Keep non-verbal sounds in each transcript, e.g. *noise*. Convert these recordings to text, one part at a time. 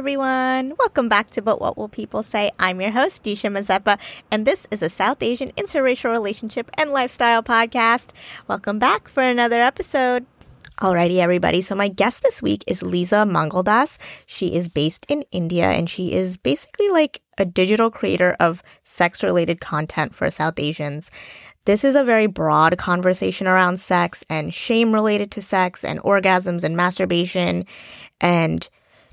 everyone. Welcome back to But What Will People Say? I'm your host, Disha Mazepa, and this is a South Asian interracial relationship and lifestyle podcast. Welcome back for another episode. Alrighty, everybody. So my guest this week is Leeza Mangaldas. She is based in India and she is basically like a digital creator of sex related content for South Asians. This is a very broad conversation around sex and shame related to sex and orgasms and masturbation and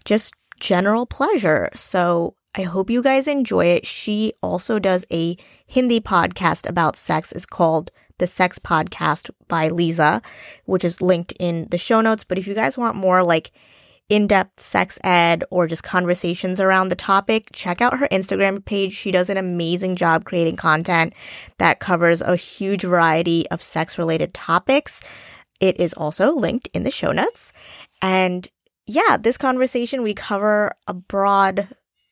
just general pleasure. So I hope you guys enjoy it. She also does a Hindi podcast about sex. It's called the Sex Podcast by Leeza, which is linked in the show notes. But if you guys want more like in depth sex ed or just conversations around the topic, check out her Instagram page. She does an amazing job creating content that covers a huge variety of sex related topics. It is also linked in the show notes. And yeah, this conversation, we cover a broad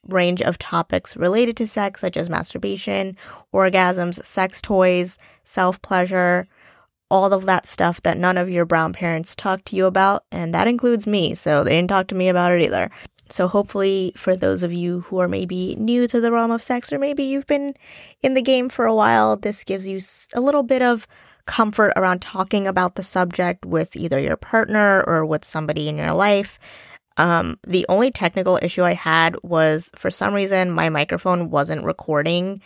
range of topics related to sex, such as masturbation, orgasms, sex toys, self pleasure, all of that stuff that none of your brown parents talk to you about. And that includes me. So they didn't talk to me about it either. So hopefully, for those of you who are maybe new to the realm of sex, or maybe you've been in the game for a while, this gives you a little bit of comfort around talking about the subject with either your partner or with somebody in your life. Um, the only technical issue I had was for some reason my microphone wasn't recording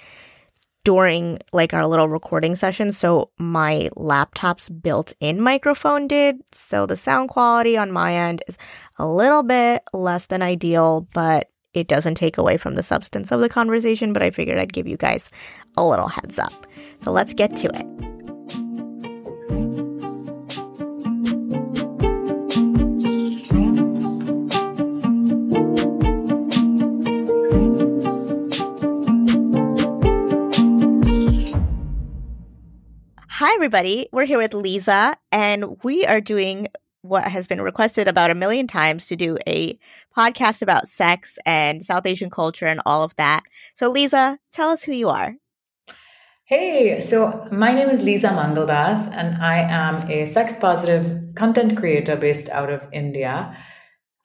during like our little recording session. So my laptop's built in microphone did. So the sound quality on my end is a little bit less than ideal, but it doesn't take away from the substance of the conversation. But I figured I'd give you guys a little heads up. So let's get to it. Hi, everybody. We're here with Leeza, and we are doing what has been requested about a million times to do a podcast about sex and South Asian culture and all of that. So, Leeza, tell us who you are. Hey, so my name is Leeza Mangaldas, and I am a sex positive content creator based out of India.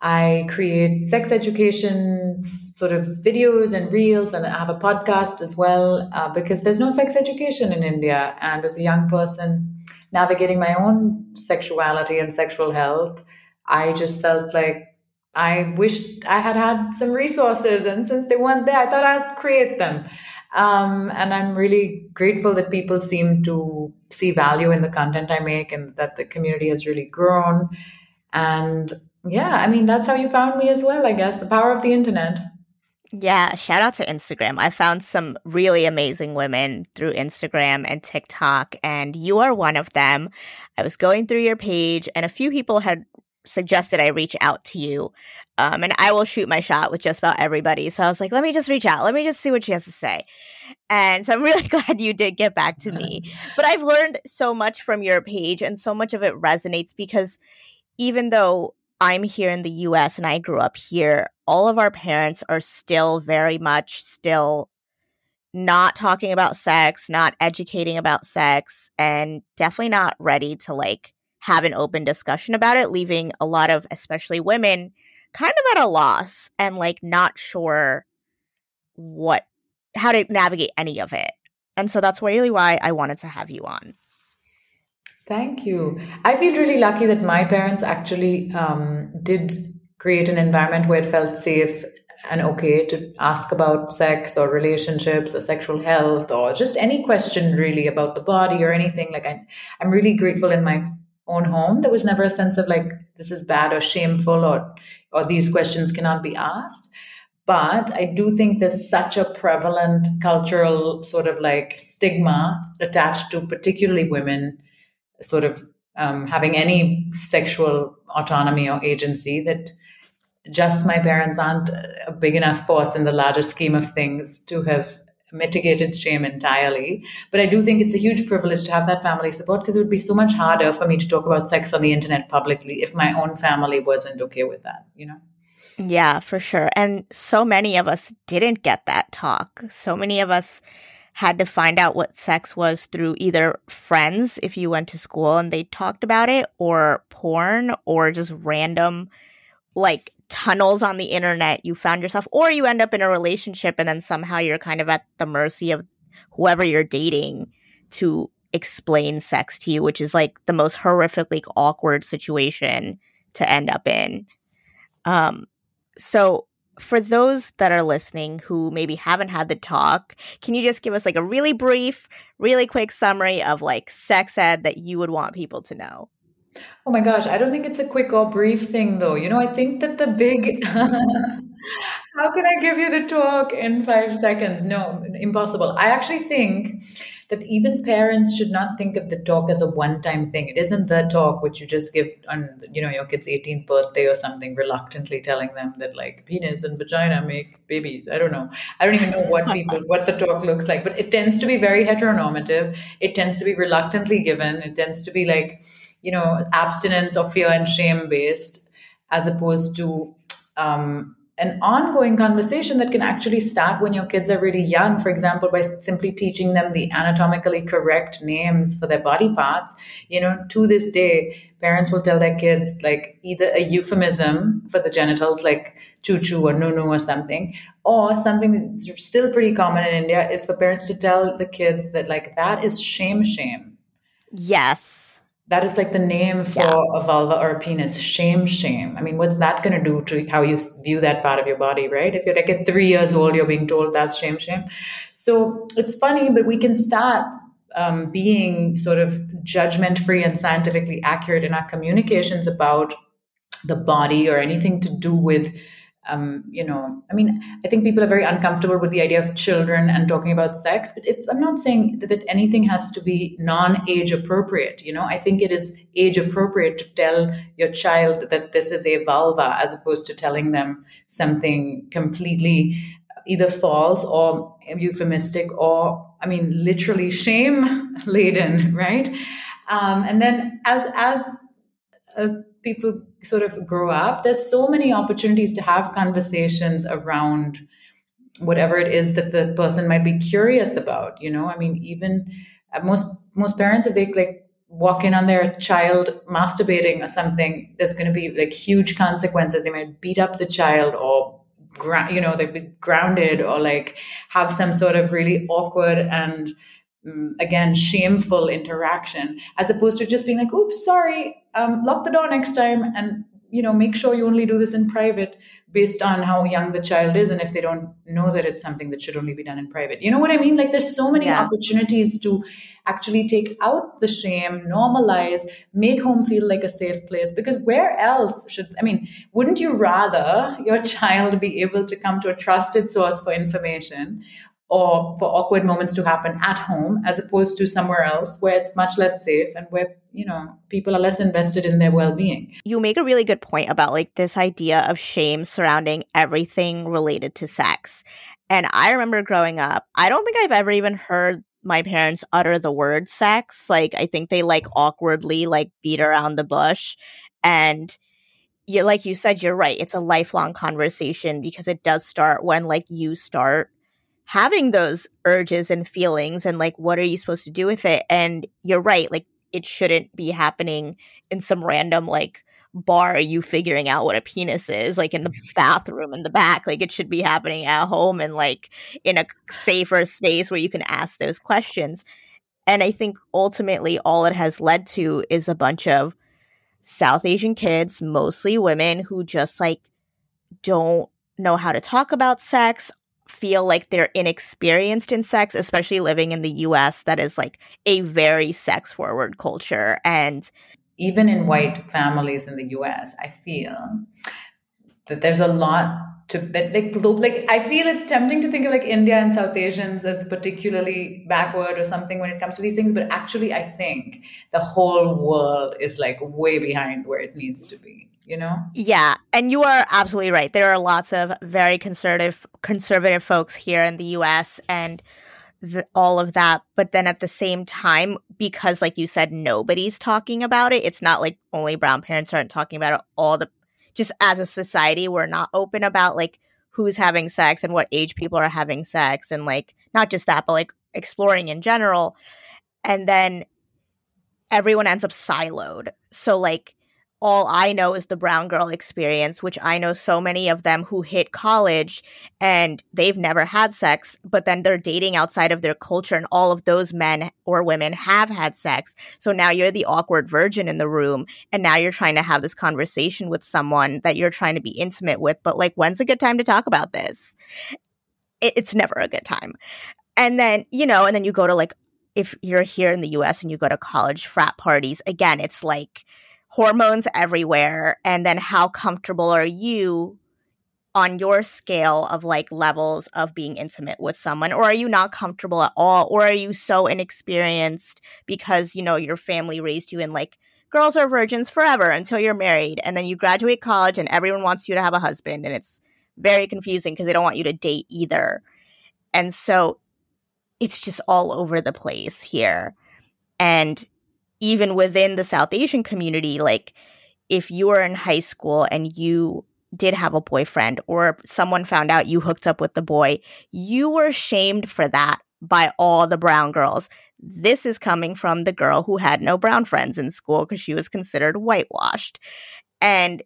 I create sex education sort of videos and reels, and I have a podcast as well uh, because there's no sex education in India. And as a young person navigating my own sexuality and sexual health, I just felt like I wished I had had some resources. And since they weren't there, I thought I'd create them. Um, and I'm really grateful that people seem to see value in the content I make and that the community has really grown. And yeah, I mean, that's how you found me as well, I guess. The power of the internet. Yeah, shout out to Instagram. I found some really amazing women through Instagram and TikTok, and you are one of them. I was going through your page, and a few people had suggested I reach out to you. Um, and I will shoot my shot with just about everybody. So I was like, let me just reach out. Let me just see what she has to say. And so I'm *laughs* really glad you did get back to me. *laughs* But I've learned so much from your page, and so much of it resonates because even though I'm here in the US and I grew up here, all of our parents are still very much still not talking about sex, not educating about sex, and definitely not ready to like have an open discussion about it, leaving a lot of, especially women, kind of at a loss and like not sure what, how to navigate any of it. And so that's really why I wanted to have you on. Thank you. I feel really lucky that my parents actually um, did create an environment where it felt safe and okay to ask about sex or relationships or sexual health or just any question really about the body or anything. Like I, I'm really grateful in my own home. There was never a sense of like this is bad or shameful or or these questions cannot be asked. But I do think there's such a prevalent cultural sort of like stigma attached to particularly women sort of um, having any sexual autonomy or agency that just my parents aren't a big enough force in the larger scheme of things to have mitigated shame entirely. But I do think it's a huge privilege to have that family support because it would be so much harder for me to talk about sex on the internet publicly if my own family wasn't okay with that, you know? Yeah, for sure. And so many of us didn't get that talk. So many of us had to find out what sex was through either friends if you went to school and they talked about it or porn or just random like tunnels on the internet you found yourself or you end up in a relationship and then somehow you're kind of at the mercy of whoever you're dating to explain sex to you which is like the most horrifically awkward situation to end up in. Um so for those that are listening who maybe haven't had the talk, can you just give us like a really brief, really quick summary of like sex ed that you would want people to know? Oh my gosh, I don't think it's a quick or brief thing though. You know, I think that the big *laughs* How can I give you the talk in 5 seconds? No, impossible. I actually think that even parents should not think of the talk as a one-time thing. It isn't the talk which you just give on you know your kid's 18th birthday or something, reluctantly telling them that like penis and vagina make babies. I don't know. I don't even know what people what the talk looks like, but it tends to be very heteronormative. It tends to be reluctantly given. It tends to be like you know abstinence or fear and shame based, as opposed to um, an ongoing conversation that can actually start when your kids are really young for example by simply teaching them the anatomically correct names for their body parts. You know to this day parents will tell their kids like either a euphemism for the genitals like choo choo or no no or something or something that's still pretty common in india is for parents to tell the kids that like that is shame shame yes that is like the name for yeah. a vulva or a penis. Shame shame. I mean what's that going to do to how you view that part of your body right? If you're like at three years old you're being told that's shame shame. So it's funny but we can start um, being sort of judgment free and scientifically accurate in our communications about the body or anything to do with um, you know, I mean, I think people are very uncomfortable with the idea of children and talking about sex. But I'm not saying that, that anything has to be non-age appropriate. You know, I think it is age appropriate to tell your child that this is a vulva, as opposed to telling them something completely either false or euphemistic or, I mean, literally shame *laughs* laden, right? Um, and then as as a people sort of grow up, there's so many opportunities to have conversations around whatever it is that the person might be curious about. You know, I mean, even uh, most most parents, if they like walk in on their child masturbating or something, there's going to be like huge consequences. They might beat up the child or you know they'd be grounded or like have some sort of really awkward and um, again shameful interaction as opposed to just being like oops sorry um, lock the door next time and you know make sure you only do this in private based on how young the child is and if they don't know that it's something that should only be done in private you know what i mean like there's so many yeah. opportunities to actually take out the shame normalize make home feel like a safe place because where else should i mean wouldn't you rather your *laughs* child be able to come to a trusted source for information or for awkward moments to happen at home as opposed to somewhere else where it's much less safe and where you know people are less invested in their well-being. You make a really good point about like this idea of shame surrounding everything related to sex. And i remember growing up i don't think i've ever even heard my parents utter the word sex. Like i think they like awkwardly like beat around the bush. And you like you said you're right it's a lifelong conversation because it does start when like you start having those urges and feelings and like what are you supposed to do with it? And you're right like it shouldn't be happening in some random like bar you figuring out what a penis is like in the *laughs* bathroom in the back. Like it should be happening at home and like in a safer space where you can ask those questions. And i think ultimately all it has led to is a bunch of south asian kids mostly women who just like don't know how to talk about sex feel like they're inexperienced in sex, especially living in the US, that is like a very sex forward culture. And even in white families in the US, I feel that there's a lot to that like like I feel it's tempting to think of like India and South Asians as particularly backward or something when it comes to these things, but actually I think the whole world is like way behind where it needs to be you know? Yeah and you are absolutely right. There are lots of very conservative conservative folks here in the us and the, all of that but then at the same time because like you said nobody's talking about it it's not like only brown parents aren't talking about it all the just as a society we're not open about like who's having sex and what age people are having sex and like not just that but like exploring in general. And then everyone ends up siloed. So like all I know is the brown girl experience, which I know so many of them who hit college and they've never had sex, but then they're dating outside of their culture, and all of those men or women have had sex. So now you're the awkward virgin in the room, and now you're trying to have this conversation with someone that you're trying to be intimate with, but like, when's a good time to talk about this? It, it's never a good time. And then, you know, and then you go to like, if you're here in the US and you go to college frat parties, again, it's like, hormones everywhere and then how comfortable are you on your scale of like levels of being intimate with someone? Or are you not comfortable at all? Or are you so inexperienced because you know your family raised you in like girls are virgins forever until you're married and then you graduate college and everyone wants you to have a husband and it's very confusing because they don't want you to date either. And so it's just all over the place here. And even within the South Asian community, like if you were in high school and you did have a boyfriend or someone found out you hooked up with the boy, you were shamed for that by all the brown girls. This is coming from the girl who had no brown friends in school because she was considered whitewashed. And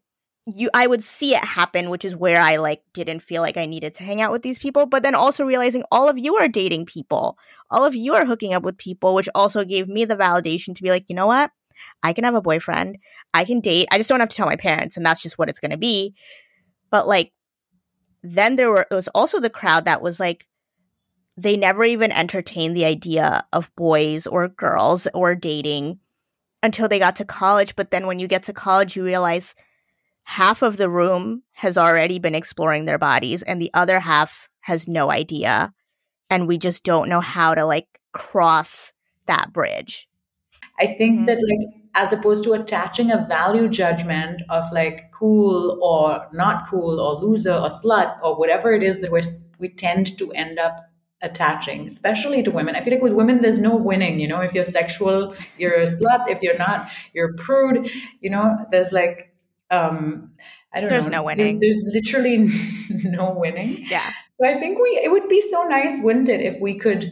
you I would see it happen, which is where I like didn't feel like I needed to hang out with these people, but then also realizing all of you are dating people. All of you are hooking up with people, which also gave me the validation to be like, you know what? I can have a boyfriend. I can date. I just don't have to tell my parents, and that's just what it's going to be. But like then there were it was also the crowd that was like they never even entertained the idea of boys or girls or dating until they got to college, but then when you get to college you realize half of the room has already been exploring their bodies and the other half has no idea. And we just don't know how to like cross that bridge. I think mm-hmm. that like as opposed to attaching a value judgment of like cool or not cool or loser or slut or whatever it is that we we tend to end up attaching especially to women. I feel like with women there's no winning you know? If you're sexual you're a slut. If you're not you're a prude you know? There's like um, I don't there's know. no winning. There's, there's literally *laughs* no winning. Yeah. So I think we it would be so nice, wouldn't it, if we could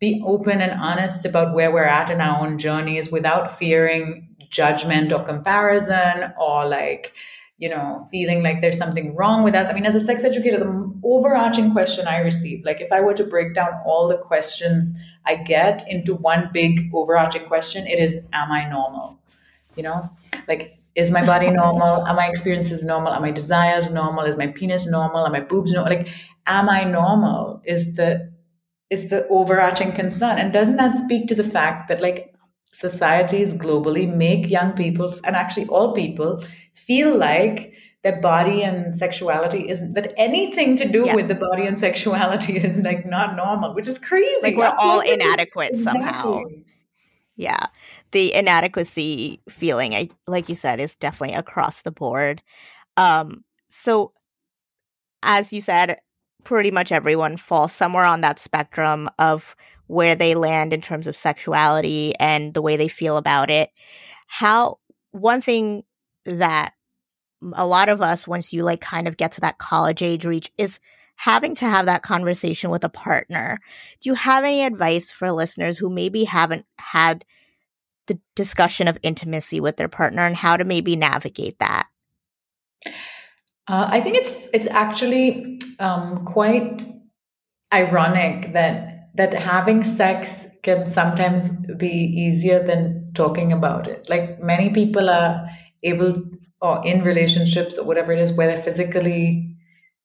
be open and honest about where we're at in our own journeys without fearing judgment or comparison or like you know feeling like there's something wrong with us i mean as a sex educator the overarching question i receive like if i were to break down all the questions i get into one big overarching question it is am i normal you know like is my body normal? Are my experiences normal? Are my desires normal? Is my penis normal? Are my boobs normal? Like, am I normal? Is the is the overarching concern. And doesn't that speak to the fact that like societies globally make young people and actually all people feel like their body and sexuality isn't that anything to do yeah. with the body and sexuality *laughs* is like not normal, which is crazy. Like we're all inadequate exactly. somehow. Yeah the inadequacy feeling, I like you said, is definitely across the board. Um, so, as you said, pretty much everyone falls somewhere on that spectrum of where they land in terms of sexuality and the way they feel about it. How one thing that a lot of us, once you like kind of get to that college age reach, is having to have that conversation with a partner. Do you have any advice for listeners who maybe haven't had the discussion of intimacy with their partner and how to maybe navigate that? Uh, I think it's it's actually um, quite ironic that that having sex can sometimes be easier than talking about it. Like many people are able or in relationships or whatever it is where they're physically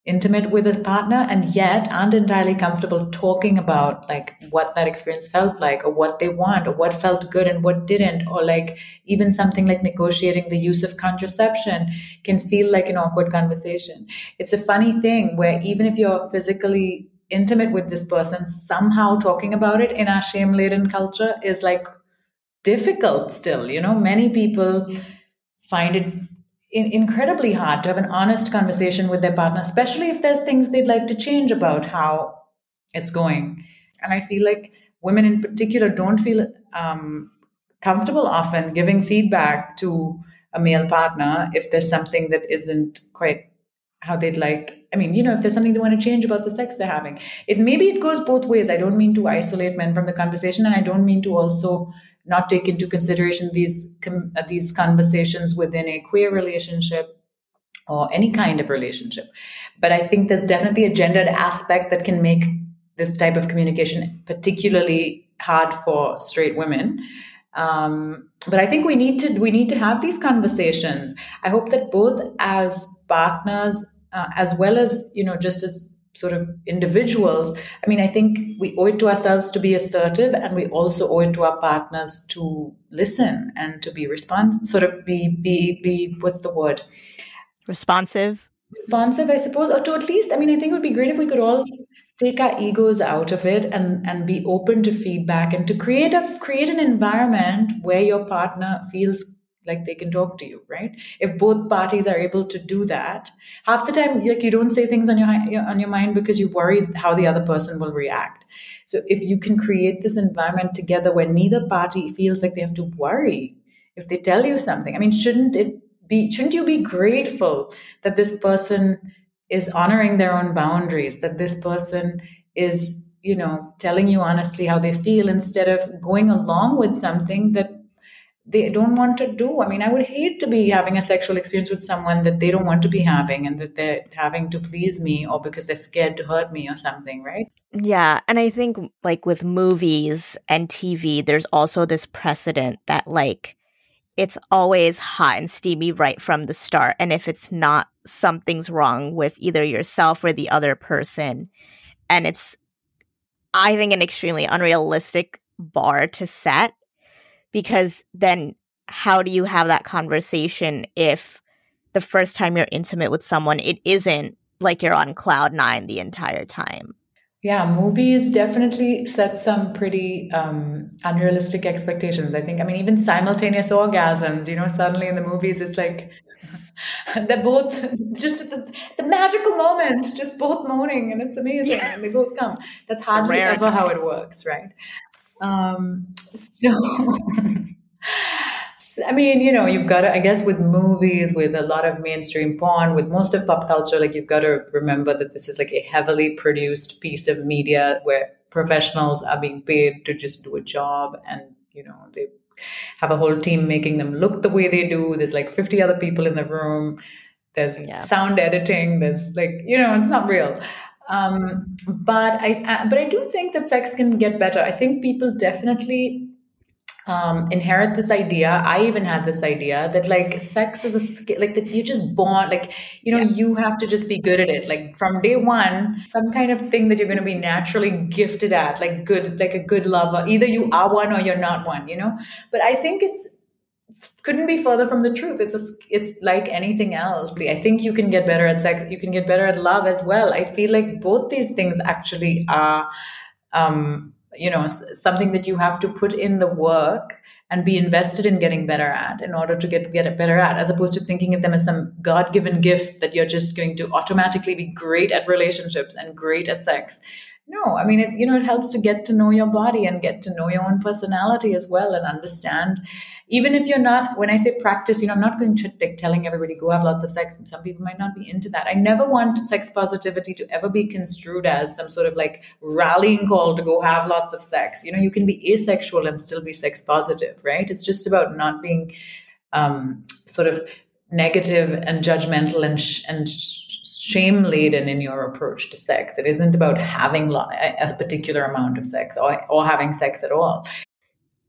intimate with a partner and yet aren't entirely comfortable talking about like what that experience felt like or what they want or what felt good and what didn't or like even something like negotiating the use of contraception can feel like an awkward conversation. It's a funny thing where even if you're physically intimate with this person somehow talking about it in our shame laden culture is like difficult still you know? Many people find it in, incredibly hard to have an honest conversation with their partner, especially if there's things they'd like to change about how it's going. And I feel like women in particular don't feel um, comfortable often giving feedback to a male partner if there's something that isn't quite how they'd like. I mean you know if there's something they want to change about the sex they're having. It maybe it goes both ways. I don't mean to isolate men from the conversation and i don't mean to also not take into consideration these uh, these conversations within a queer relationship or any kind of relationship. But I think there's definitely a gendered aspect that can make this type of communication particularly hard for straight women. Um, but I think we need to we need to have these conversations. I hope that both as partners, uh, as well as you know, just as sort of individuals. I mean, I think we owe it to ourselves to be assertive, and we also owe it to our partners to listen and to be responsive. Sort of be be be. What's the word? Responsive. Responsive, I suppose, or to at least. I mean, I think it would be great if we could all take our egos out of it and and be open to feedback and to create a create an environment where your partner feels like they can talk to you right? If both parties are able to do that half the time like you don't say things on your on your mind because you worry how the other person will react. So if you can create this environment together where neither party feels like they have to worry if they tell you something i mean shouldn't it be shouldn't you be grateful that this person is honoring their own boundaries that this person is you know telling you honestly how they feel instead of going along with something that they don't want to do i mean i would hate to be having a sexual experience with someone that they don't want to be having and that they're having to please me or because they're scared to hurt me or something right yeah and i think like with movies and tv there's also this precedent that like it's always hot and steamy right from the start. And if it's not, something's wrong with either yourself or the other person. And it's, I think, an extremely unrealistic bar to set because then how do you have that conversation if the first time you're intimate with someone, it isn't like you're on cloud nine the entire time? Yeah, movies definitely set some pretty um, unrealistic expectations. I think, I mean, even simultaneous orgasms, you know, suddenly in the movies, it's like *laughs* they're both *laughs* just the, the, magical moment, just both moaning, and it's amazing, yeah. and they both come. That's hardly ever how it works, right? Um, so. *laughs* I mean, you know, you've got to, I guess, with movies, with a lot of mainstream porn, with most of pop culture, like you've got to remember that this is like a heavily produced piece of media where professionals are being paid to just do a job and, you know, they have a whole team making them look the way they do. There's like 50 other people in the room. There's yeah. sound editing. There's like, you know, it's not real. Um, but I, I, but I do think that sex can get better. I think people definitely um, inherit this idea. I even had this idea that like sex is a skill, like that you're just born, like, you know, yeah. you have to just be good at it. Like from day one, some kind of thing that you're going to be naturally gifted at, like good, like a good lover. Either you are one or you're not one, you know? But I think it's, couldn't be further from the truth. It's a, it's like anything else. I think you can get better at sex. You can get better at love as well. I feel like both these things actually are, um, you know something that you have to put in the work and be invested in getting better at in order to get get better at as opposed to thinking of them as some god-given gift that you're just going to automatically be great at relationships and great at sex no i mean it you know it helps to get to know your body and get to know your own personality as well and understand. Even if you're not when i say practice you know i'm not going to like telling everybody go have lots of sex. Some people might not be into that. I never want sex positivity to ever be construed as some sort of like rallying call to go have lots of sex. You know you can be asexual and still be sex positive right? It's just about not being um, sort of negative and judgmental and sh- and sh- shame laden in your approach to sex. It isn't about having a particular amount of sex or, or having sex at all.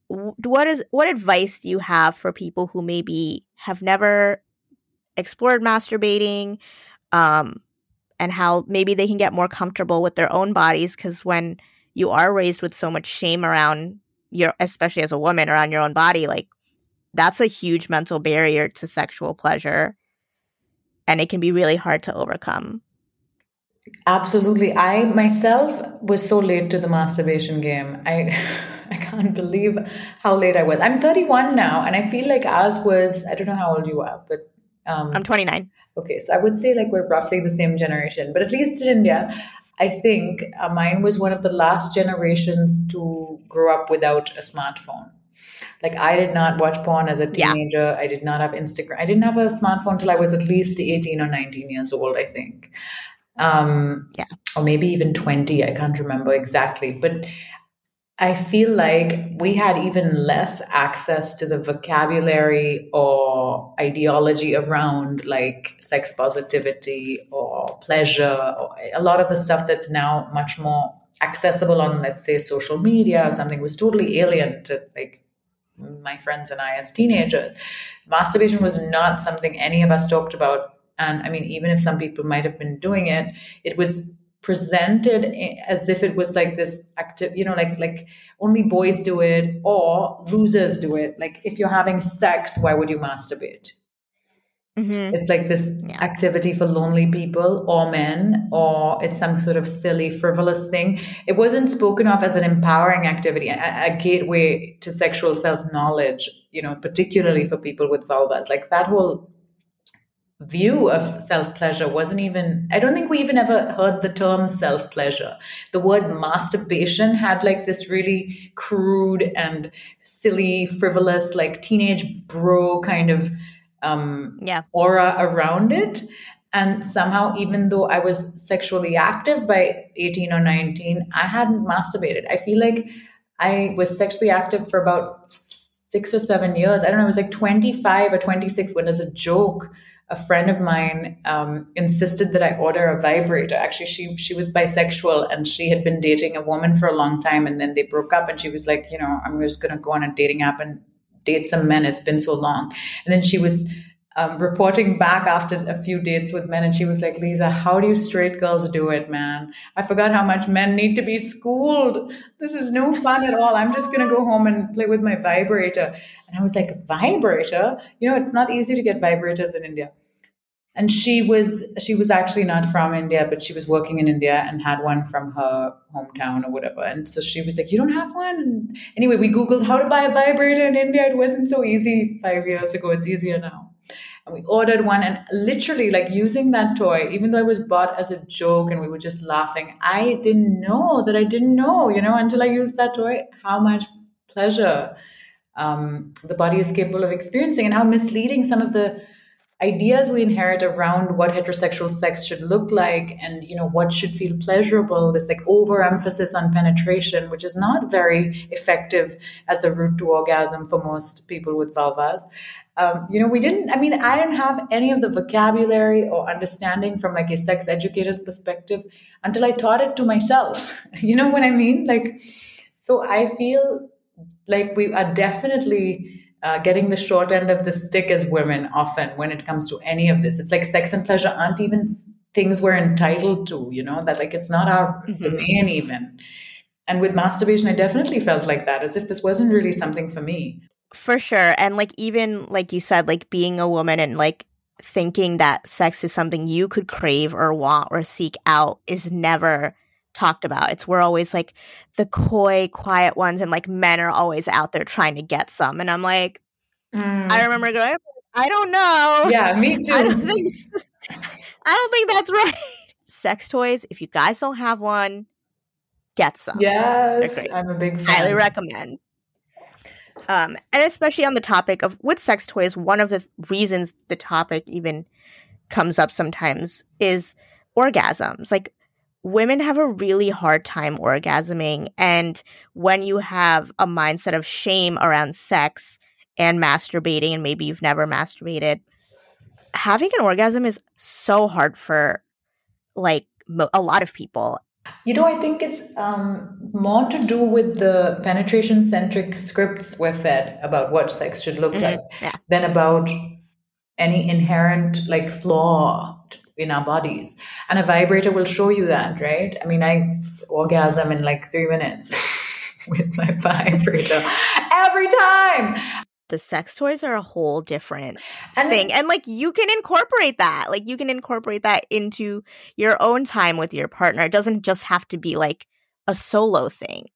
What is what advice do you have for people who maybe have never explored masturbating, um, and how maybe they can get more comfortable with their own bodies? Because when you are raised with so much shame around your, especially as a woman, around your own body, like that's a huge mental barrier to sexual pleasure and it can be really hard to overcome. Absolutely. I myself was so late to the masturbation game. I *laughs* I can't believe how late I was. I'm 31 now and I feel like ours was I don't know how old you are, but um, I'm 29. Okay, so I would say like we're roughly the same generation, but at least in India, I think uh, mine was one of the last generations to grow up without a smartphone. Like I did not watch porn as a teenager. Yeah. I did not have Instagram. I didn't have a smartphone till I was at least 18 or 19 years old, I think. Um, yeah. Or maybe even 20. I can't remember exactly. But I feel like we had even less access to the vocabulary or ideology around like sex positivity or pleasure or a lot of the stuff that's now much more accessible on let's say social media or something was totally alien to like my friends and I as teenagers. Masturbation was not something any of us talked about. And I mean, even if some people might have been doing it, it was presented as if it was like this active you know like like only boys do it or losers do it like if you're having sex why would you masturbate mm-hmm. it's like this yeah. activity for lonely people or men or it's some sort of silly frivolous thing it wasn't spoken of as an empowering activity a, a gateway to sexual self-knowledge you know particularly for people with vulvas like that whole view of self pleasure wasn't even, I don't think we even ever heard the term self pleasure. The word masturbation had like this really crude and silly, frivolous, like teenage bro kind of um, yeah. aura around it. And somehow, even though I was sexually active by 18 or 19, I hadn't masturbated. I feel like I was sexually active for about six or seven years. I don't know, it was like 25 or 26 when, as a joke, a friend of mine um, insisted that I order a vibrator. Actually, she she was bisexual and she had been dating a woman for a long time, and then they broke up. And she was like, you know, I'm just gonna go on a dating app and date some men. It's been so long. And then she was um, reporting back after a few dates with men, and she was like, Leeza, how do you straight girls do it, man? I forgot how much men need to be schooled. This is no fun at all. I'm just gonna go home and play with my vibrator. And I was like, vibrator? You know, it's not easy to get vibrators in India. And she was she was actually not from India, but she was working in India and had one from her hometown or whatever. And so she was like, "You don't have one." And anyway, we googled how to buy a vibrator in India. It wasn't so easy five years ago. It's easier now. And we ordered one, and literally, like using that toy, even though it was bought as a joke and we were just laughing, I didn't know that I didn't know, you know, until I used that toy, how much pleasure um, the body is capable of experiencing and how misleading some of the ideas we inherit around what heterosexual sex should look like and you know what should feel pleasurable this like overemphasis on penetration which is not very effective as a route to orgasm for most people with vulvas. Um, you know we didn't i mean i didn't have any of the vocabulary or understanding from like a sex educator's perspective until i taught it to myself. *laughs* You know what i mean? Like so i feel like we are definitely uh, getting the short end of the stick as women often when it comes to any of this. It's like sex and pleasure aren't even things we're entitled to, you know, that like it's not our mm-hmm. domain even. And with masturbation, I definitely felt like that, as if this wasn't really something for me. For sure. And like, even like you said, like being a woman and like thinking that sex is something you could crave or want or seek out is never talked about. It's we're always like the coy, quiet ones, and like men are always out there trying to get some. And I'm like, mm. I remember going, I don't know. Yeah, me too. *laughs* I don't think, *laughs* *laughs* I don't think that's right. Sex toys, if you guys don't have one, get some. Yes, I'm a big fan. Highly recommend. Um, and especially on the topic of with sex toys, one of the reasons the topic even comes up sometimes is orgasms. Like women have a really hard time orgasming. And when you have a mindset of shame around sex and masturbating, and maybe you've never masturbated, having an orgasm is so hard for like mo- a lot of people. You know, I think it's um, more to do with the penetration centric scripts we're fed about what sex should look mm-hmm. like yeah. than about any inherent like flaw in our bodies. And a vibrator will show you that, right? I mean, I orgasm in like three minutes *laughs* with my *laughs* vibrator every time. The sex toys are a whole different and thing. and like you can incorporate that. Like you can incorporate that into your own time with your partner. It doesn't just have to be like a solo thing.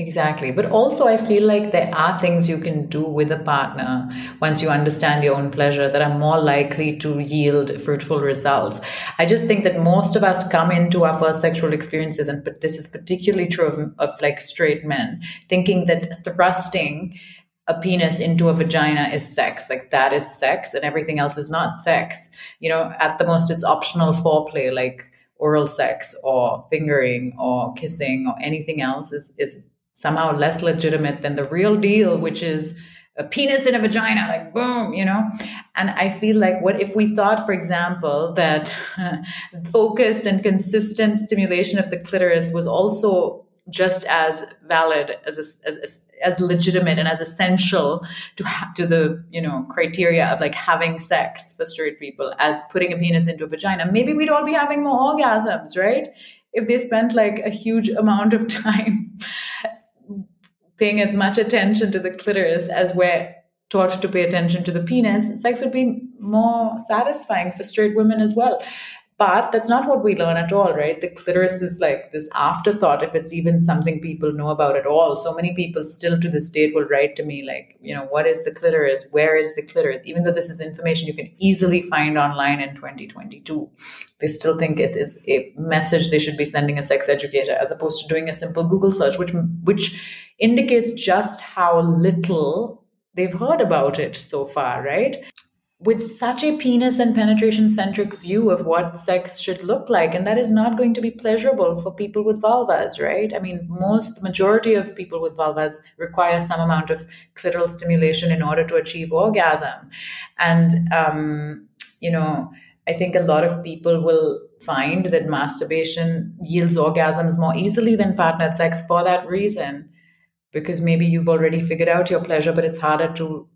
Exactly. But also, I feel like there are things you can do with a partner once you understand your own pleasure that are more likely to yield fruitful results. I just think that most of us come into our first sexual experiences, and this is particularly true of, of like straight men, thinking that thrusting a penis into a vagina is sex. Like that is sex, and everything else is not sex. You know, at the most, it's optional foreplay, like oral sex or fingering or kissing or anything else is, is somehow less legitimate than the real deal, which is a penis in a vagina, like boom, you know? And I feel like what if we thought, for example, that *laughs* focused and consistent stimulation of the clitoris was also just as valid as, as, as legitimate and as essential to ha- to the you know criteria of like having sex for straight people as putting a penis into a vagina maybe we'd all be having more orgasms right if they spent like a huge amount of *laughs* time paying as much attention to the clitoris as we're taught to pay attention to the penis, sex would be more satisfying for straight women as well. But that's not what we learn at all, right? The clitoris is like this afterthought, if it's even something people know about at all. So many people still to this date will write to me, like, you know, what is the clitoris? Where is the clitoris? Even though this is information you can easily find online in 2022, they still think it is a message they should be sending a sex educator as opposed to doing a simple Google search, which which indicates just how little they've heard about it so far, right? With such a penis and penetration centric view of what sex should look like and that is not going to be pleasurable for people with vulvas right? I mean most majority of people with vulvas require some amount of clitoral stimulation in order to achieve orgasm. And um, you know i think a lot of people will find that masturbation yields orgasms more easily than partnered sex for that reason because maybe you've already figured out your pleasure but it's harder to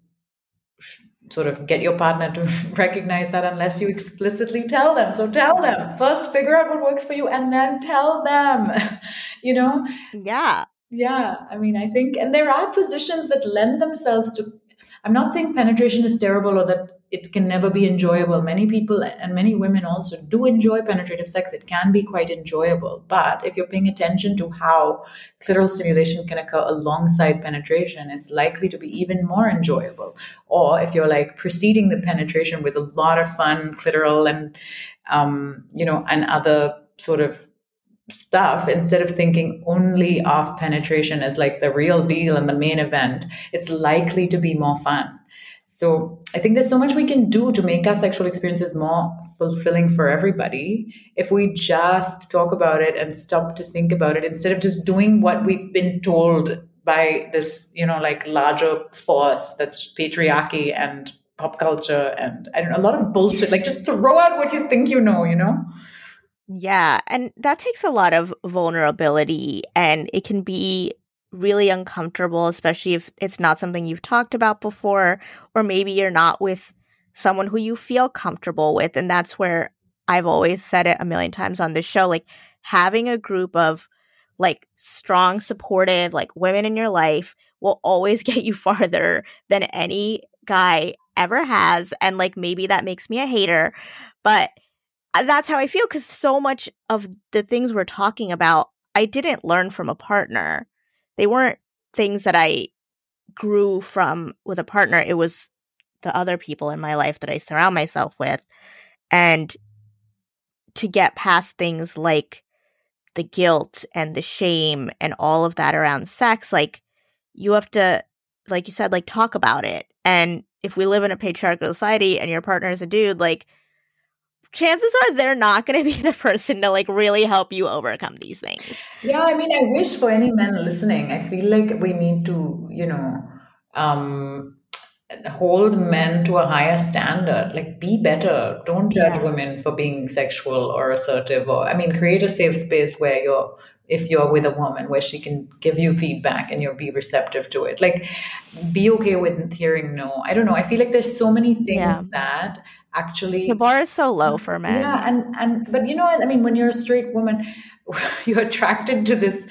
sort of get your partner to *laughs* recognize that unless you explicitly tell them. So tell them first, figure out what works for you, and then tell them, *laughs* you know? Yeah. Yeah. I mean, I think, and there are positions that lend themselves to, I'm not saying penetration is terrible or that it can never be enjoyable. Many people and many women also do enjoy penetrative sex. It can be quite enjoyable. But if you're paying attention to how clitoral stimulation can occur alongside penetration, it's likely to be even more enjoyable. Or if you're like preceding the penetration with a lot of fun clitoral and, um, you know, and other sort of stuff instead of thinking only of penetration as like the real deal and the main event it's likely to be more fun so I think there's so much we can do to make our sexual experiences more fulfilling for everybody if we just talk about it and stop to think about it instead of just doing what we've been told by this, you know, like larger force that's patriarchy and pop culture and I don't know, a lot of bullshit. Like just throw out what you think you know, you know? Yeah. And that takes a lot of vulnerability and it can be really uncomfortable, especially if it's not something you've talked about before, or maybe you're not with someone who you feel comfortable with. And that's where I've always said it a million times on this show like having a group of like strong, supportive, like women in your life will always *laughs* get you farther than any guy ever has. And like maybe that makes me a hater, but Uh, that's how I feel because so much of the things we're talking about, I didn't learn from a partner they weren't things that I grew from with a partner. It was the other people in my life that I surround myself with. And to get past things like the guilt and the shame and all of that around sex, like you have to, like you said, like talk about it. And if we live in a patriarchal society and your partner is a dude, like chances are they're not going to be *laughs* the person to like really help you overcome these things. Yeah, I mean, I wish for any men listening, I feel like we need to, you know, um, hold men to a higher standard. Like, be better. Don't judge yeah. women for being sexual or assertive. Or, I mean, create a safe space where you're if you're with a woman where she can give you feedback and you'll be receptive to it like be okay with hearing no i don't know i feel like there's so many things yeah. that actually the bar is so low for men. Yeah and and but you know i mean when you're a straight woman *laughs* you're attracted to this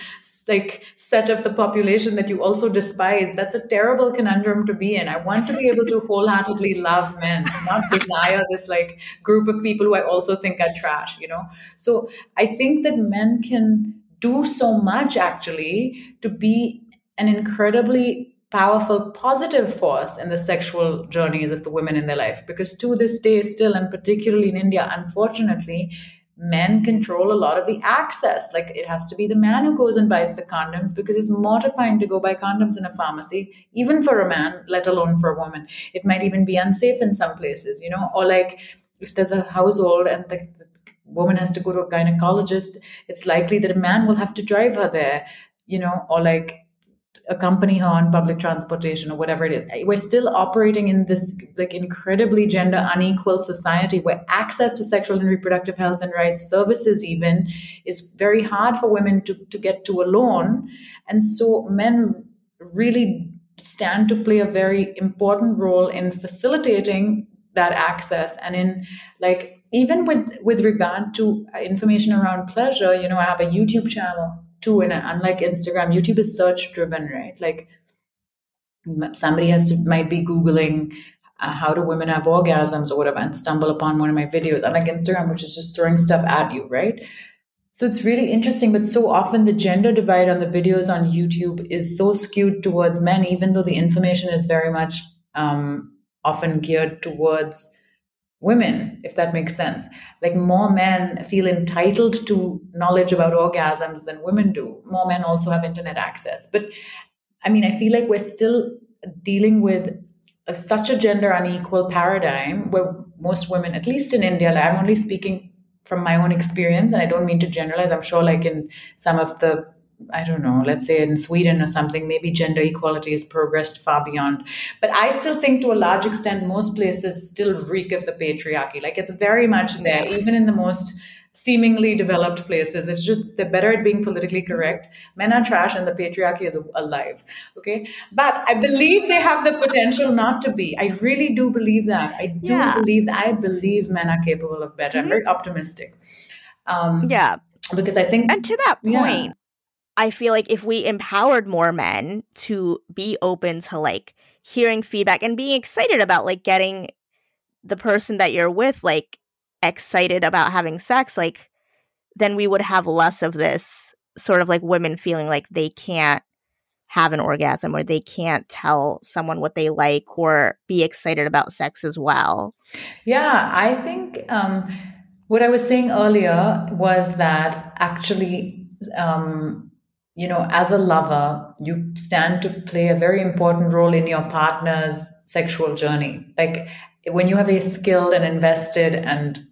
like set of the population that you also despise. That's a terrible conundrum to be in. I want to be able to *laughs* wholeheartedly love men not desire this like group of people who i also think are trash you know? So i think that men can do so much actually to be an incredibly powerful positive force in the sexual journeys of the women in their life. Because to this day still and particularly in india unfortunately men control a lot of the access. Like it has to be the man who goes and buys the condoms because it's mortifying to go buy condoms in a pharmacy even for a man let alone for a woman. It might even be unsafe in some places you know? Or like if there's a household and the, the woman has to go to a gynecologist it's likely that a man will have to drive her there you know? Or like accompany her on public transportation or whatever it is. We're still operating in this like incredibly gender unequal society where access to sexual and reproductive health and rights services even is very hard for women to, to get to alone. And so men really stand to play a very important role in facilitating that access and in like even with with regard to information around pleasure you know i have a youtube channel too and unlike instagram youtube is search driven right? Like somebody has to might be googling uh, how do women have orgasms or whatever and stumble upon one of my videos unlike instagram which is just throwing stuff at you right? So it's really interesting but so often the gender divide on the videos on youtube is so skewed towards men even though the information is very much um, often geared towards women, if that makes sense. Like more men feel entitled to knowledge about orgasms than women do. More men also have internet access. But I mean, I feel like we're still dealing with a, such a gender unequal paradigm where most women, at least in India, like I'm only speaking from my own experience, and I don't mean to generalize. I'm sure, like in some of the I don't know, let's say in Sweden or something, maybe gender equality has progressed far beyond. But I still think to a large extent, most places still reek of the patriarchy. Like it's very much there, even in the most seemingly developed places. It's just they're better at being politically correct. Men are trash and the patriarchy is alive. Okay. But I believe they have the potential not to be. I really do believe that. I do yeah. believe that. I believe men are capable of better. Mm-hmm. I'm very optimistic. Um, yeah. Because I think. And to that point, yeah I feel like if we empowered more men to be open to like hearing feedback and being excited about like getting the person that you're with like excited about having sex, like then we would have less of this sort of like women feeling like they can't have an orgasm or they can't tell someone what they like or be excited about sex as well. Yeah, I think um, what I was saying earlier was that actually um, you know, as a lover, you stand to play a very important role in your partner's sexual journey. Like when you have a skilled and invested and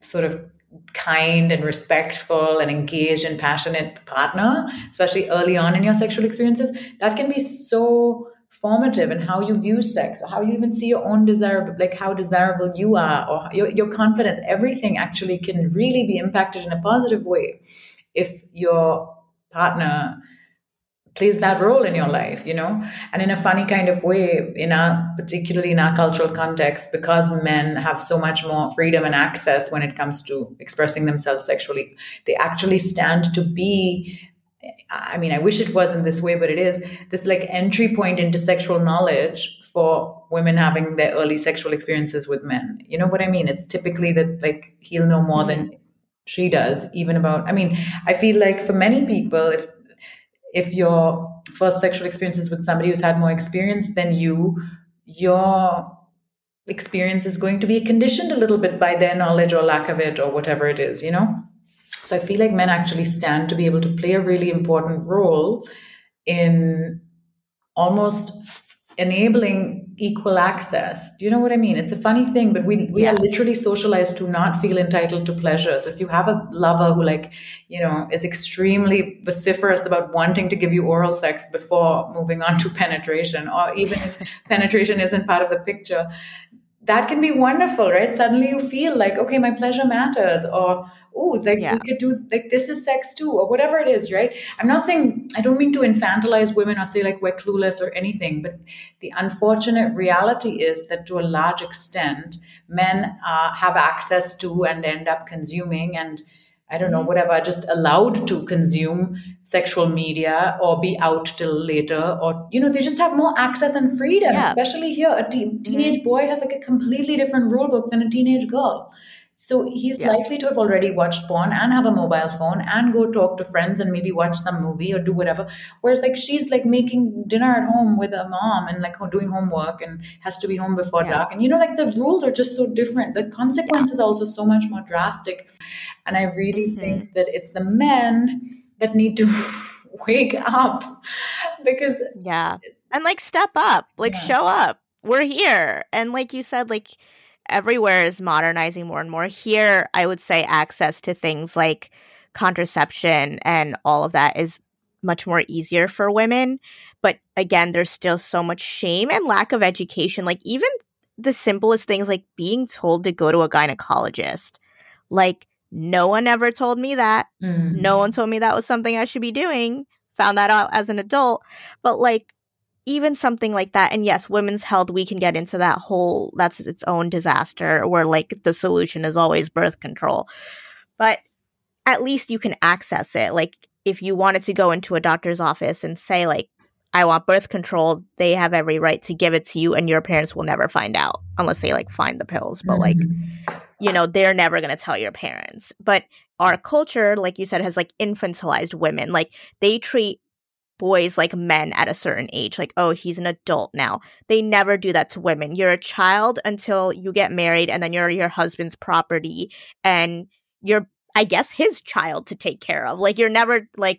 sort of kind and respectful and engaged and passionate partner, especially early on in your sexual experiences, that can be so formative in how you view sex or how you even see your own desirable like how desirable you are or your, your confidence everything actually can really be impacted in a positive way if your partner plays that role in your life you know? And in a funny kind of way in our particularly in our cultural context because men have so much more freedom and access when it comes to expressing themselves sexually they actually stand to be i mean i wish it wasn't this way but it is this like entry point into sexual knowledge for women having their early sexual experiences with men. You know what i mean? It's typically that like he'll know more than she does even about i mean i feel like for many people if if your first sexual experience is with somebody who's had more experience than you your experience is going to be conditioned a little bit by their knowledge or lack of it or whatever it is you know? So i feel like men actually stand to be able to play a really important role in almost enabling equal access. Do you know what I mean? It's a funny thing, but we we yeah. are literally socialized to not feel entitled to pleasure. So if you have a lover who like, you know, is extremely vociferous about wanting to give you oral sex before moving on to *laughs* penetration, or even if *laughs* penetration isn't part of the picture, that can be wonderful, right? Suddenly you feel like, okay, my pleasure matters, or oh, like yeah. we could do like this is sex too, or whatever it is, right? I'm not saying I don't mean to infantilize women or say like we're clueless or anything, but the unfortunate reality is that to a large extent, men uh, have access to and end up consuming and I don't know, mm-hmm. whatever, just allowed to consume sexual media or be out till later, or, you know, they just have more access and freedom, yeah. especially here. A te- teenage mm-hmm. boy has like a completely different rule book than a teenage girl. So he's yeah. likely to have already watched porn and have a mobile phone and go talk to friends and maybe watch some movie or do whatever. Whereas like she's like making dinner at home with a mom and like doing homework and has to be home before yeah. dark. And you know, like the rules are just so different. The consequences yeah. also so much more drastic. And I really mm-hmm. think that it's the men that need to *laughs* wake up because yeah and like step up like yeah. show up we're here and like you said like everywhere is modernizing more and more. Here, I would say access to things like contraception and all of that is much more easier for women. But again, there's still so much shame and lack of education. Like, even the simplest things like being told to go to a gynecologist. Like, no one ever told me that. Mm. No one told me that was something I should be doing. Found that out as an adult. But like, even something like that, and yes, women's health, we can get into that whole, that's its own disaster where like the solution is always birth control. But at least you can access it. Like, if you wanted to go into a doctor's office and say, like, I want birth control, they have every right to give it to you, and your parents will never find out unless they like find the pills. But like, mm-hmm. you know, they're never gonna tell your parents. But our culture, like you said, has like infantilized women. Like they treat boys like men at a certain age. Like, oh, he's an adult now. They never do that to women. You're a child until you get married, and then you're your husband's property, and you're, I guess, his child to take care of. Like, you're never like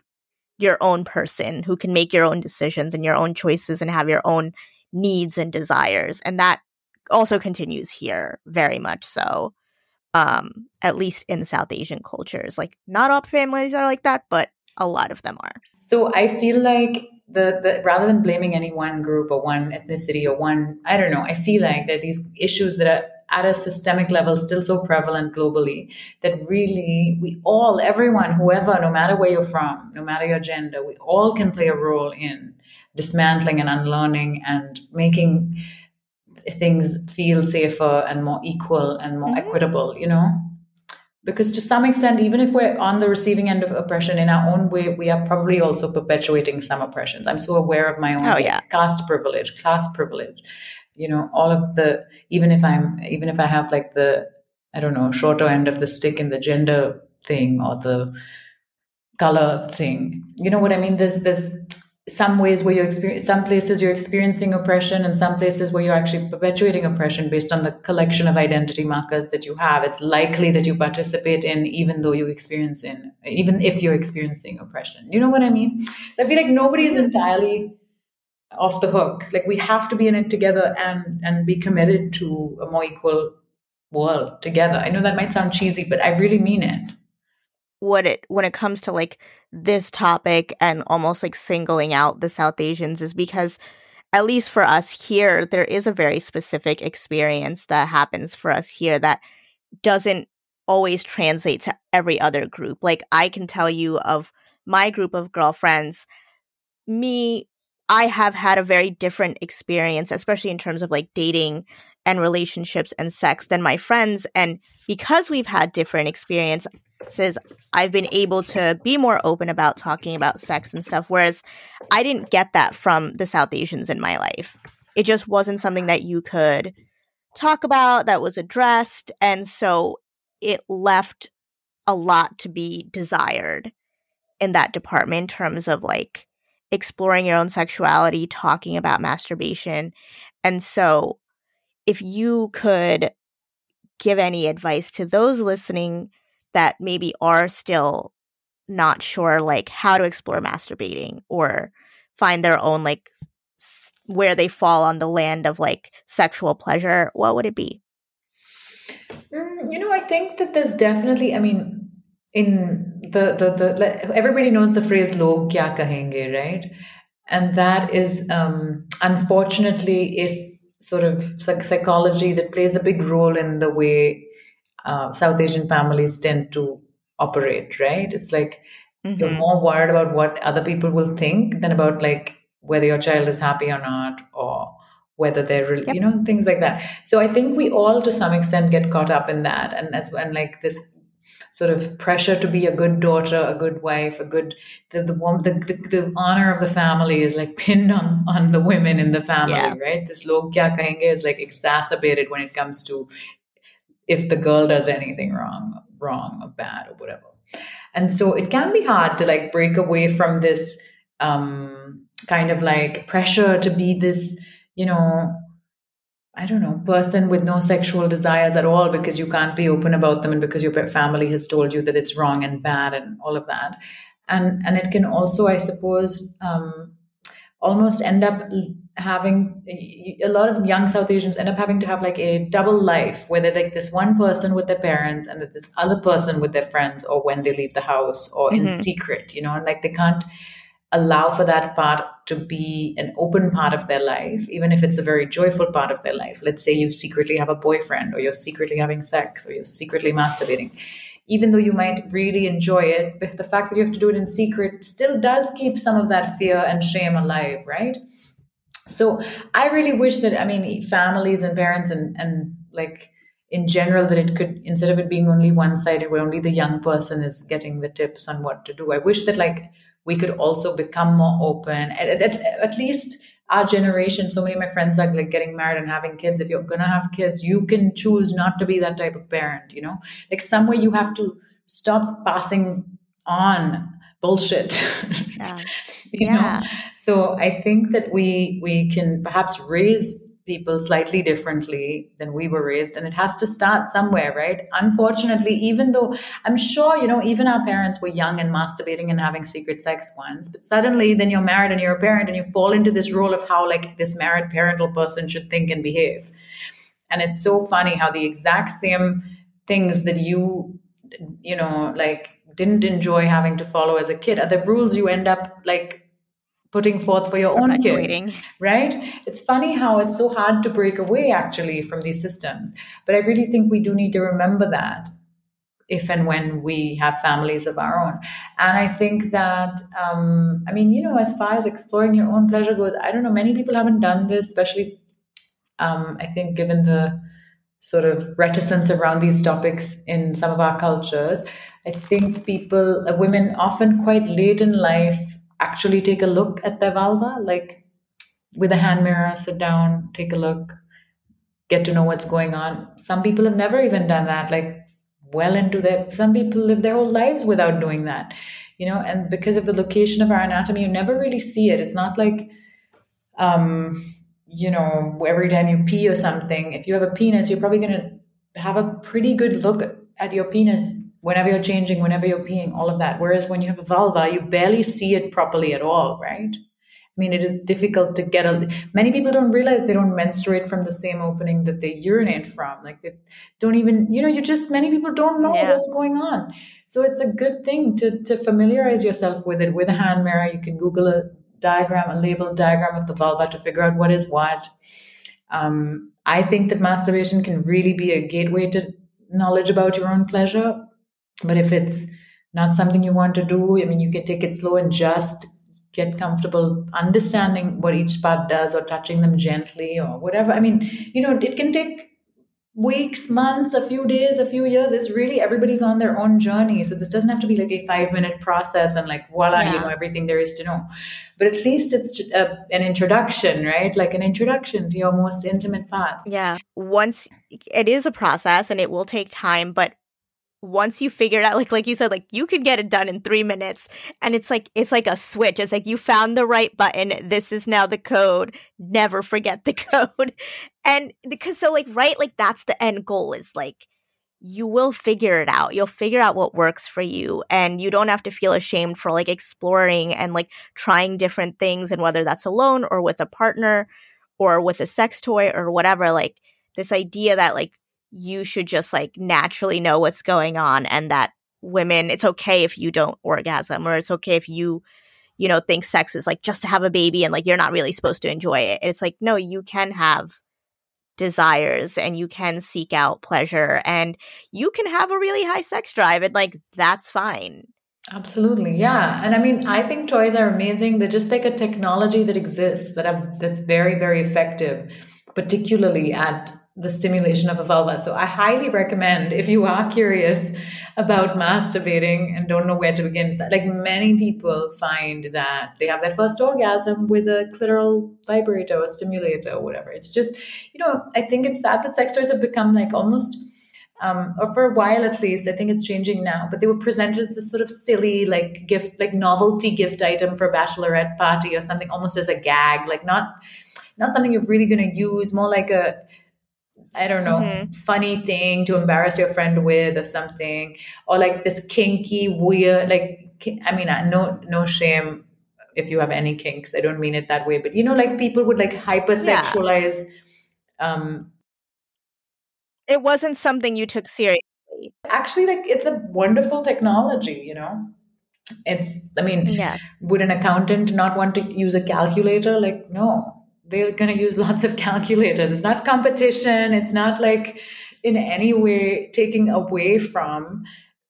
your own person who can make your own decisions and your own choices and have your own needs and desires. And that also continues here very much so. Um, at least in South Asian cultures. Like not all families are like that, but a lot of them are. So I feel like the, the rather than blaming any one group or one ethnicity or one, I don't know, I feel like there are these issues that are at a systemic level still so prevalent globally that really we all, everyone, whoever, no matter where you're from, no matter your gender, we all can play a role in dismantling and unlearning and making things feel safer and more equal and more mm-hmm. equitable, you know? Because to some extent, even if we're on the receiving end of oppression in our own way, we are probably also perpetuating some oppressions. I'm so aware of my own oh, yeah. caste privilege, class privilege you know all of the even if i'm even if i have like the i don't know shorter end of the stick in the gender thing or the color thing you know what i mean there's there's some ways where you're experiencing some places you're experiencing oppression and some places where you're actually perpetuating oppression based on the collection of identity markers that you have it's likely that you participate in even though you experience in even if you're experiencing oppression you know what i mean so i feel like nobody is mm-hmm. entirely off the hook. Like we have to be in it together and and be committed to a more equal world together. I know that might sound cheesy, but I really mean it. What it when it comes to like this topic and almost like singling out the South Asians is because at least for us here, there is a very specific experience that happens for us here that doesn't always translate to every other group. Like I can tell you of my group of girlfriends, me I have had a very different experience, especially in terms of like dating and relationships and sex than my friends. And because we've had different experiences, I've been able to be more open about talking about sex and stuff. Whereas I didn't get that from the South Asians in my life. It just wasn't something that you could talk about that was addressed. And so it left a lot to be desired in that department in terms of like exploring your own sexuality, talking about masturbation. And so, if you could give any advice to those listening that maybe are still not sure, like how to explore masturbating or find their own, like, where they fall on the land of like sexual pleasure, what would it be? Mm, you know, I think that there's definitely, I mean, in the, the, the everybody knows the phrase log kya kahenge, right? And that is um, unfortunately is sort of psychology that plays a big role in the way uh, South Asian families tend to operate, right? It's like mm-hmm. you're more worried about what other people will think than about like whether your child is happy or not or whether they're really, yep. you know things like that so i think we all to some extent get caught up in that and as and like this sort of pressure to be a good daughter, a good wife, a good the the, the, the, the honor of the family is like *laughs* pinned on on the women in the family, yeah. right? This log kya kahenge is like exacerbated when it comes to if the girl does anything wrong, wrong or bad or whatever. And so it can be hard to like break away from this um, kind of like pressure to be this, you know, I don't know, person with no sexual desires at all because you can't be open about them and because your family has told you that it's wrong and bad and all of that. And and it can also, I suppose, um, almost end up having a lot of young South Asians end up having to have like a double life where they're like this one person with their parents and that this other person with their friends or when they leave the house or mm-hmm. in secret, you know, and like they can't allow for that part to be an open part of their life, even if it's a very joyful part of their life. Let's say you secretly have a boyfriend, or you're secretly having sex, or you're secretly masturbating. Even though you might really enjoy it, but the fact that you have to do it in secret still does keep some of that fear and shame alive, right? So I really wish that, I mean, families and parents and, and like in general, that it could, instead of it being only one sided where only the young person is getting the tips on what to do, I wish that like we could also become more open at, at, at least our generation so many of my friends are like getting married and having kids if you're gonna have kids you can choose not to be that type of parent you know like somewhere you have to stop passing on bullshit *laughs* yeah. you yeah. know so i think that we we can perhaps raise people slightly differently than we were raised and it has to start somewhere right? Unfortunately even though i'm sure you know even our parents were young and masturbating and having secret sex once but suddenly then you're married and you're a parent and you fall into this role of how like this married parental person should think and behave. And it's so funny how the exact same things that you you know like didn't enjoy having to follow as a kid are the rules you end up like putting forth for your own kid right? It's funny how it's so hard to break away actually from these systems but i really think we do need to remember that if and when we have families of our own. And i think that um, i mean you know as far as exploring your own pleasure goes i don't know many people haven't done this especially um, i think given the sort of reticence around these topics in some of our cultures i think people uh, women often quite late in life actually take a look at their vulva, like with a hand mirror, sit down, take a look, get to know what's going on. Some people have never even done that, like well into their, some people live their whole lives without doing that, you know, and because of the location of our anatomy, you never really see it. It's not like, um, you know, every time you pee or something, if you have a penis, you're probably going to have a pretty good look at your penis whenever you're changing, whenever you're peeing, all of that. Whereas when you have a vulva, you barely see it properly at all, right? I mean, it is difficult to get a. Many people don't realize they don't menstruate from the same opening that they urinate from. Like they don't even, you know, you just many people don't know yeah. what's going on. So it's a good thing to to familiarize yourself with it with a hand mirror. You can Google a diagram, a labeled diagram of the vulva to figure out what is what. Um, I think that masturbation can really be a gateway to knowledge about your own pleasure but if it's not something you want to do, I mean, you can take it slow and just get comfortable understanding what each part does or touching them gently or whatever. I mean, you know, it can take weeks, months, a few days, a few years. It's really everybody's on their own journey. So this doesn't have to be like a five minute process and like voila, yeah. you know everything there is to know. But at least it's a, uh, an introduction, right? Like an introduction to your most intimate parts. Yeah. Once it is a process and it will take time, but once you figure it out like like you said like you can get it done in 3 minutes. And it's like it's like a switch. It's like you found the right button. This is now the code. Never forget the *laughs* code. And because so like right like that's the end goal is like you will figure it out. You'll figure out what works for you. And you don't have to feel ashamed for like exploring and like trying different things. And whether that's alone or with a partner or with a sex toy or whatever like this idea that like you should just like naturally know what's going on and that women it's okay if you don't orgasm or it's okay if you you know think sex is like just to have a baby and like you're not really supposed to enjoy it. It's like no you can have desires and you can seek out pleasure and you can have a really high sex drive and like that's fine. Absolutely yeah. And i mean i think toys are amazing. They're just like a technology that exists that are that's very very effective particularly at the stimulation of a vulva. So I highly recommend if you are curious about masturbating and don't know where to begin. Like many people find that they have their first orgasm with a clitoral vibrator or stimulator or whatever. It's just, you know, I think it's sad that sex toys have become like almost um, or for a while at least, I think it's changing now, but they were presented as this sort of silly, like gift, like novelty gift item for a bachelorette party or something, almost as a gag, like not, not something you're really going to use, more like a, I don't know, mm-hmm. funny thing to embarrass your friend with or something, or like this kinky, weird, like, I mean, no, no shame if you have any kinks. I don't mean it that way, but you know, like people would like hypersexualize. Yeah. Um, it wasn't something you took seriously. Actually, like it's a wonderful technology, you know. it's i mean Yeah. would an accountant not want to use a calculator like no they're going to use lots of calculators. It's not competition. It's not like in any way taking away from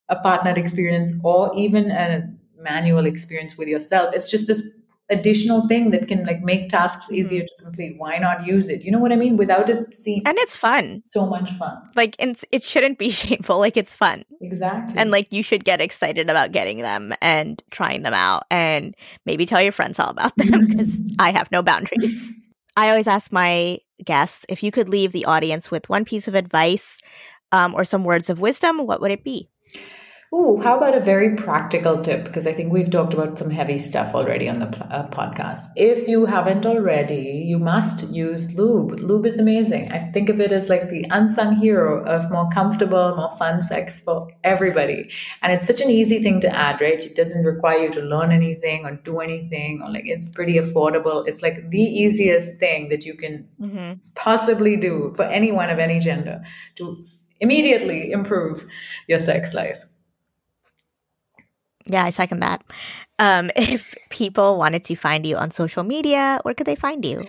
a partner experience or even a manual experience with yourself. It's just this additional thing that can like make tasks mm-hmm. easier to complete. Why not use it? You know what i mean? Without it seeing And it's fun. so much fun. Like it's, it shouldn't be *laughs* shameful. Like it's fun. exactly. And like you should get excited about getting them and trying them out and maybe tell your friends all about *laughs* them because *laughs* I have no boundaries. I always ask my guests if you could leave the audience with one piece of advice um, or some words of wisdom, what would it be? Ooh, how about a very practical tip? Because I think we've talked about some heavy stuff already on the uh, podcast. If you haven't already, you must use lube. Lube is amazing. I think of it as like the unsung hero of more comfortable, more fun sex for everybody. And it's such an easy thing to add, right? It doesn't require you to learn anything or do anything, or like it's pretty affordable. It's like the easiest thing that you can Mm-hmm. possibly do for anyone of any gender to immediately improve your sex life. Yeah, I second that. Um, *laughs* if people wanted to find you on social media, where could they find you?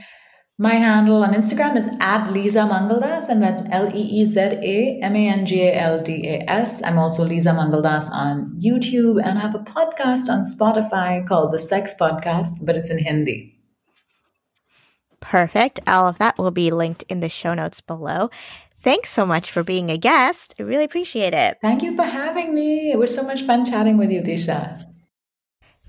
My handle on Instagram is at Leeza Mangaldas, and that's L E E Z A M A N G A L D A S. I'm also Leeza Mangaldas on YouTube and I have a podcast on Spotify called The Sex Podcast, but it's in Hindi. Perfect. All of that will be linked in the show notes below. Thanks so much for being a guest. I really appreciate it. Thank you for having me. It was so much fun chatting with you, Disha.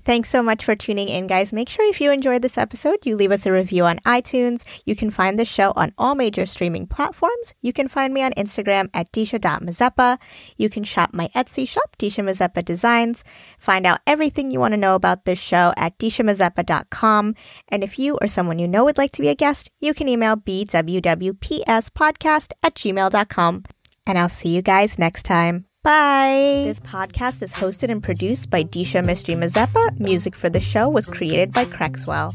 Thanks so much for tuning in, guys. Make sure if you enjoyed this episode, you leave us a review on iTunes. You can find the show on all major streaming platforms. You can find me on Instagram at disha.mazepa. You can shop my Etsy shop, Disha Mazepa Designs. Find out everything you want to know about this show at dishamazepa.com. And if you or someone you know would like to be a guest, you can email bwwpspodcast at gmail.com. And I'll see you guys next time. Bye. This podcast is hosted and produced by Disha Mystery Mazepa. Music for the show was created by Crexwell.